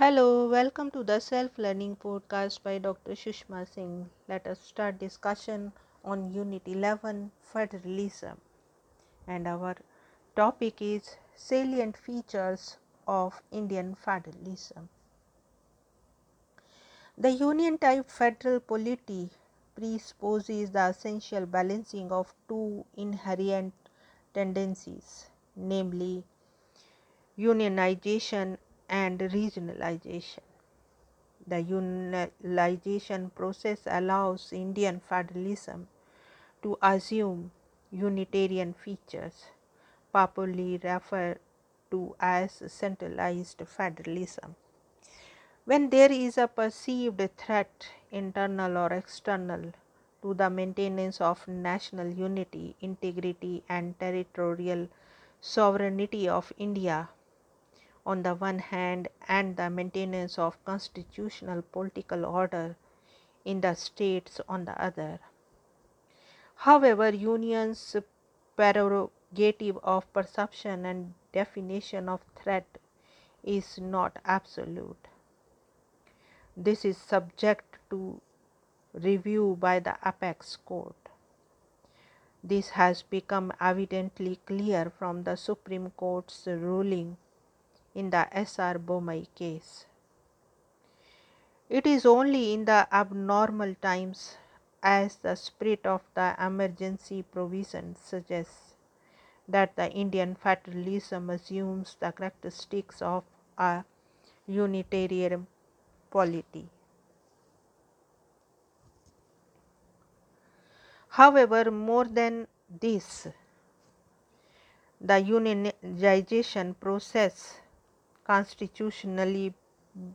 Hello, welcome to the Self Learning Podcast by Dr. Sushma Singh. Let us start discussion on Unit 11 Federalism. And our topic is Salient Features of Indian Federalism. The Union type federal polity presupposes the essential balancing of two inherent tendencies, namely unionization and regionalization. The unionization process allows Indian federalism to assume unitarian features, popularly referred to as centralized federalism. When there is a perceived threat, internal or external, to the maintenance of national unity, integrity, and territorial sovereignty of India, on the one hand and the maintenance of constitutional political order in the states on the other. However, union's prerogative of perception and definition of threat is not absolute. This is subject to review by the apex court. This has become evidently clear from the Supreme Court's ruling in the S.R. Bommai case. It is only in the abnormal times, as the spirit of the emergency provision suggests, that the Indian federalism assumes the characteristics of a unitarian polity. However, more than this, the unionization process constitutionally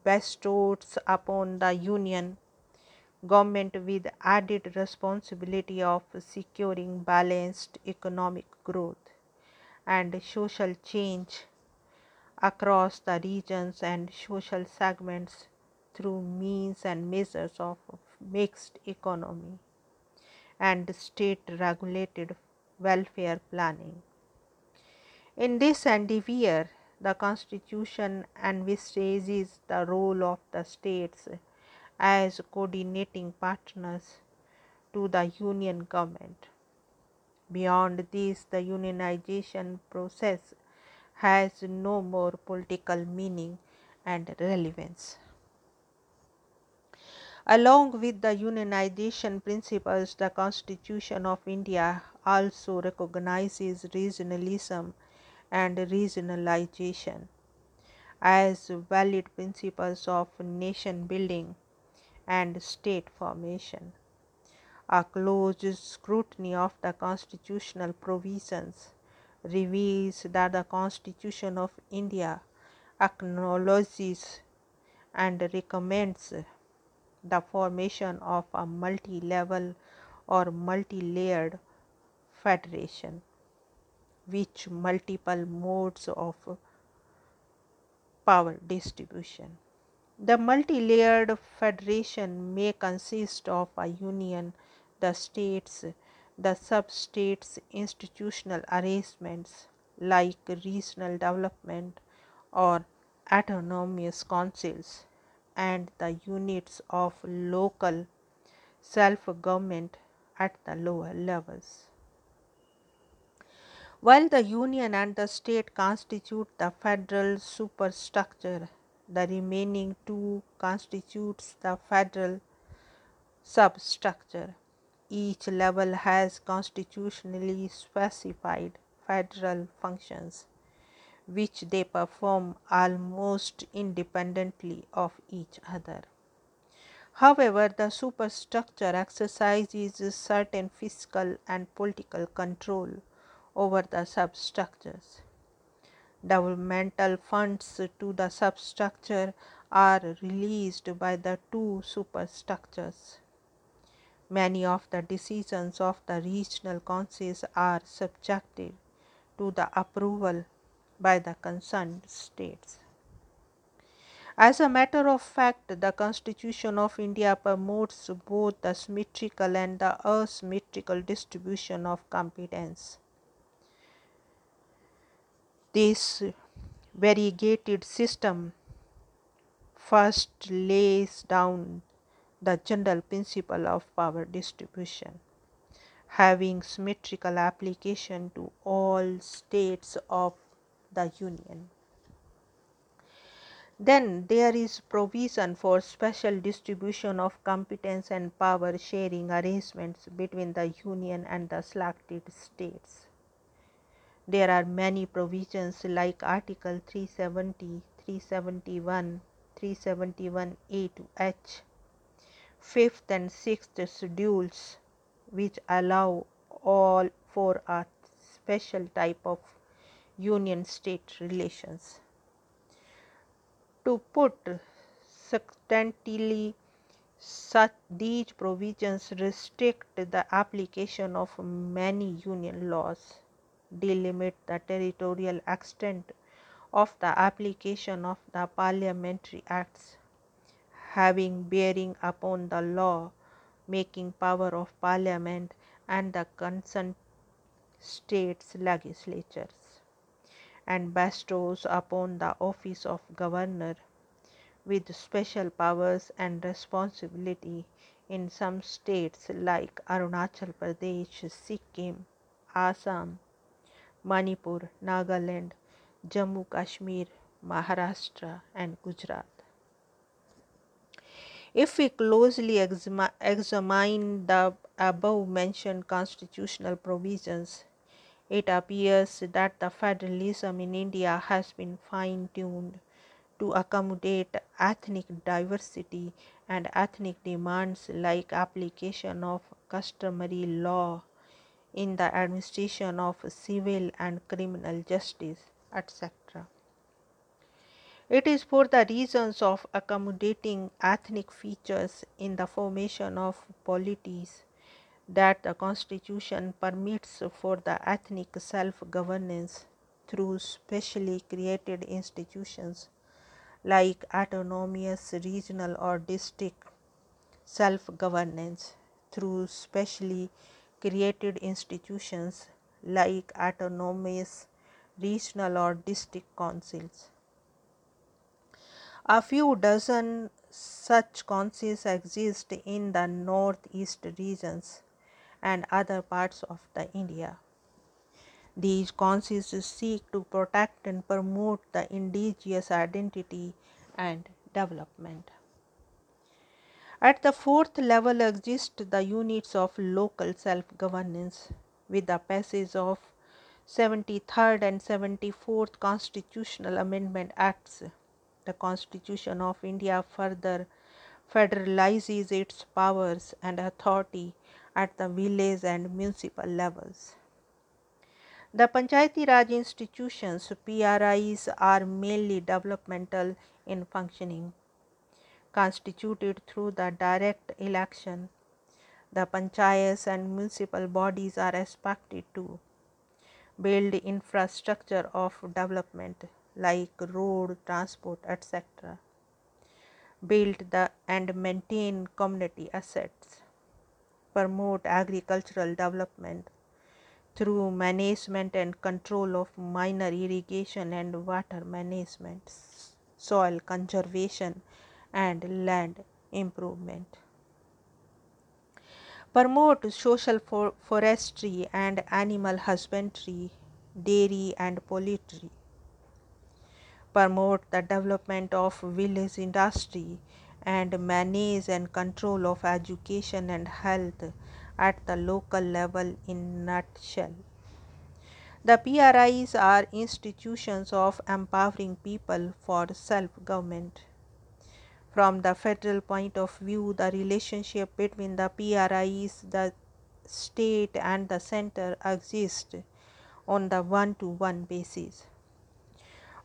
bestows upon the union government with added responsibility of securing balanced economic growth and social change across the regions and social segments through means and measures of mixed economy and state regulated welfare planning. In this endeavor, the Constitution envisages the role of the states as coordinating partners to the Union government. Beyond this, the unionization process has no more political meaning and relevance. Along with the unionization principles, the Constitution of India also recognizes regionalism and regionalization as valid principles of nation building and state formation. A close scrutiny of the constitutional provisions reveals that the Constitution of India acknowledges and recommends the formation of a multi level or multi layered federation which multiple modes of power distribution. The multi layered federation may consist of a union, the states, the sub states, institutional arrangements like regional development or autonomous councils, and the units of local self government at the lower levels. While the union and the state constitute the federal superstructure, the remaining two constitutes the federal substructure. Each level has constitutionally specified federal functions which they perform almost independently of each other. However, the superstructure exercises certain fiscal and political control over the substructures. Developmental funds to the substructure are released by the two superstructures. Many of the decisions of the regional councils are subjective to the approval by the concerned states. As a matter of fact, the Constitution of India promotes both the symmetrical and the asymmetrical distribution of competence. This variegated system first lays down the general principle of power distribution, having symmetrical application to all states of the Union. Then there is provision for special distribution of competence and power sharing arrangements between the Union and the selected states. There are many provisions like Article 370, 371, 371A to H, 5th and 6th schedules which allow all for a special type of union state relations. To put succinctly, such these provisions restrict the application of many union laws, delimit the territorial extent of the application of the parliamentary acts, having bearing upon the law making power of parliament and the concerned states legislatures and bestows upon the office of governor with special powers and responsibility in some states like Arunachal Pradesh, Sikkim, Assam, Manipur, Nagaland, Jammu Kashmir, Maharashtra, and Gujarat. If we closely examine the above mentioned constitutional provisions, it appears that the federalism in India has been fine tuned to accommodate ethnic diversity and ethnic demands like application of customary law in the administration of civil and criminal justice, etc. It is for the reasons of accommodating ethnic features in the formation of polities that the Constitution permits for the ethnic self governance through specially created institutions like autonomous regional or district self governance, through specially created institutions like autonomous regional or district councils. A few dozen such councils exist in the northeast regions and other parts of the India. These councils seek to protect and promote the indigenous identity and development. At the fourth level exist the units of local self-governance with the passage of 73rd and 74th Constitutional Amendment Acts. The Constitution of India further federalizes its powers and authority at the village and municipal levels. The Panchayati Raj institutions PRIs are mainly developmental in functioning. Constituted through the direct election, the panchayats and municipal bodies are expected to build infrastructure of development like road, transport, etc. Build the and maintain community assets. Promote agricultural development through management and control of minor irrigation and water management, soil conservation, and land improvement. Promote social for forestry and animal husbandry, dairy and poultry. Promote the development of village industry and manage and control of education and health at the local level in nutshell. The PRIs are institutions of empowering people for self-government. From the federal point of view, the relationship between the PRIs, the state and the center exists on the one-to-one -one basis.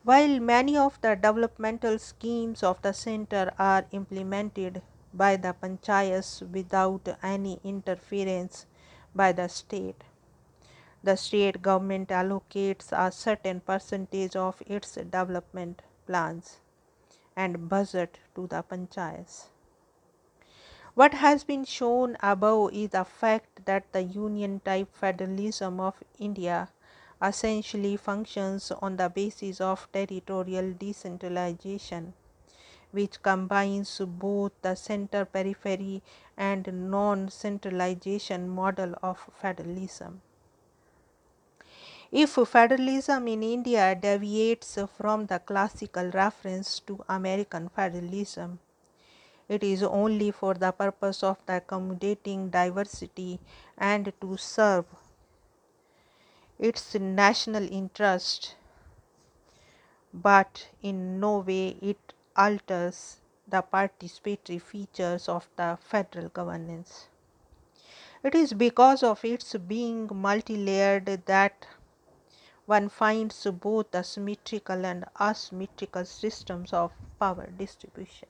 While many of the developmental schemes of the center are implemented by the panchayats without any interference by the state, the state government allocates a certain percentage of its development plans and budget to the panchayats. What has been shown above is the fact that the union type federalism of India essentially functions on the basis of territorial decentralization, which combines both the center periphery and non centralization model of federalism. If federalism in India deviates from the classical reference to American federalism, it is only for the purpose of accommodating diversity and to serve its national interest, but in no way it alters the participatory features of the federal governance. It is because of its being multi-layered that one finds both the symmetrical and asymmetrical systems of power distribution.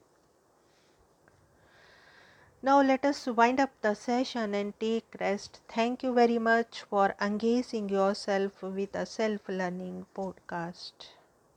Now let us wind up the session and take rest. Thank you very much for engaging yourself with a self-learning podcast.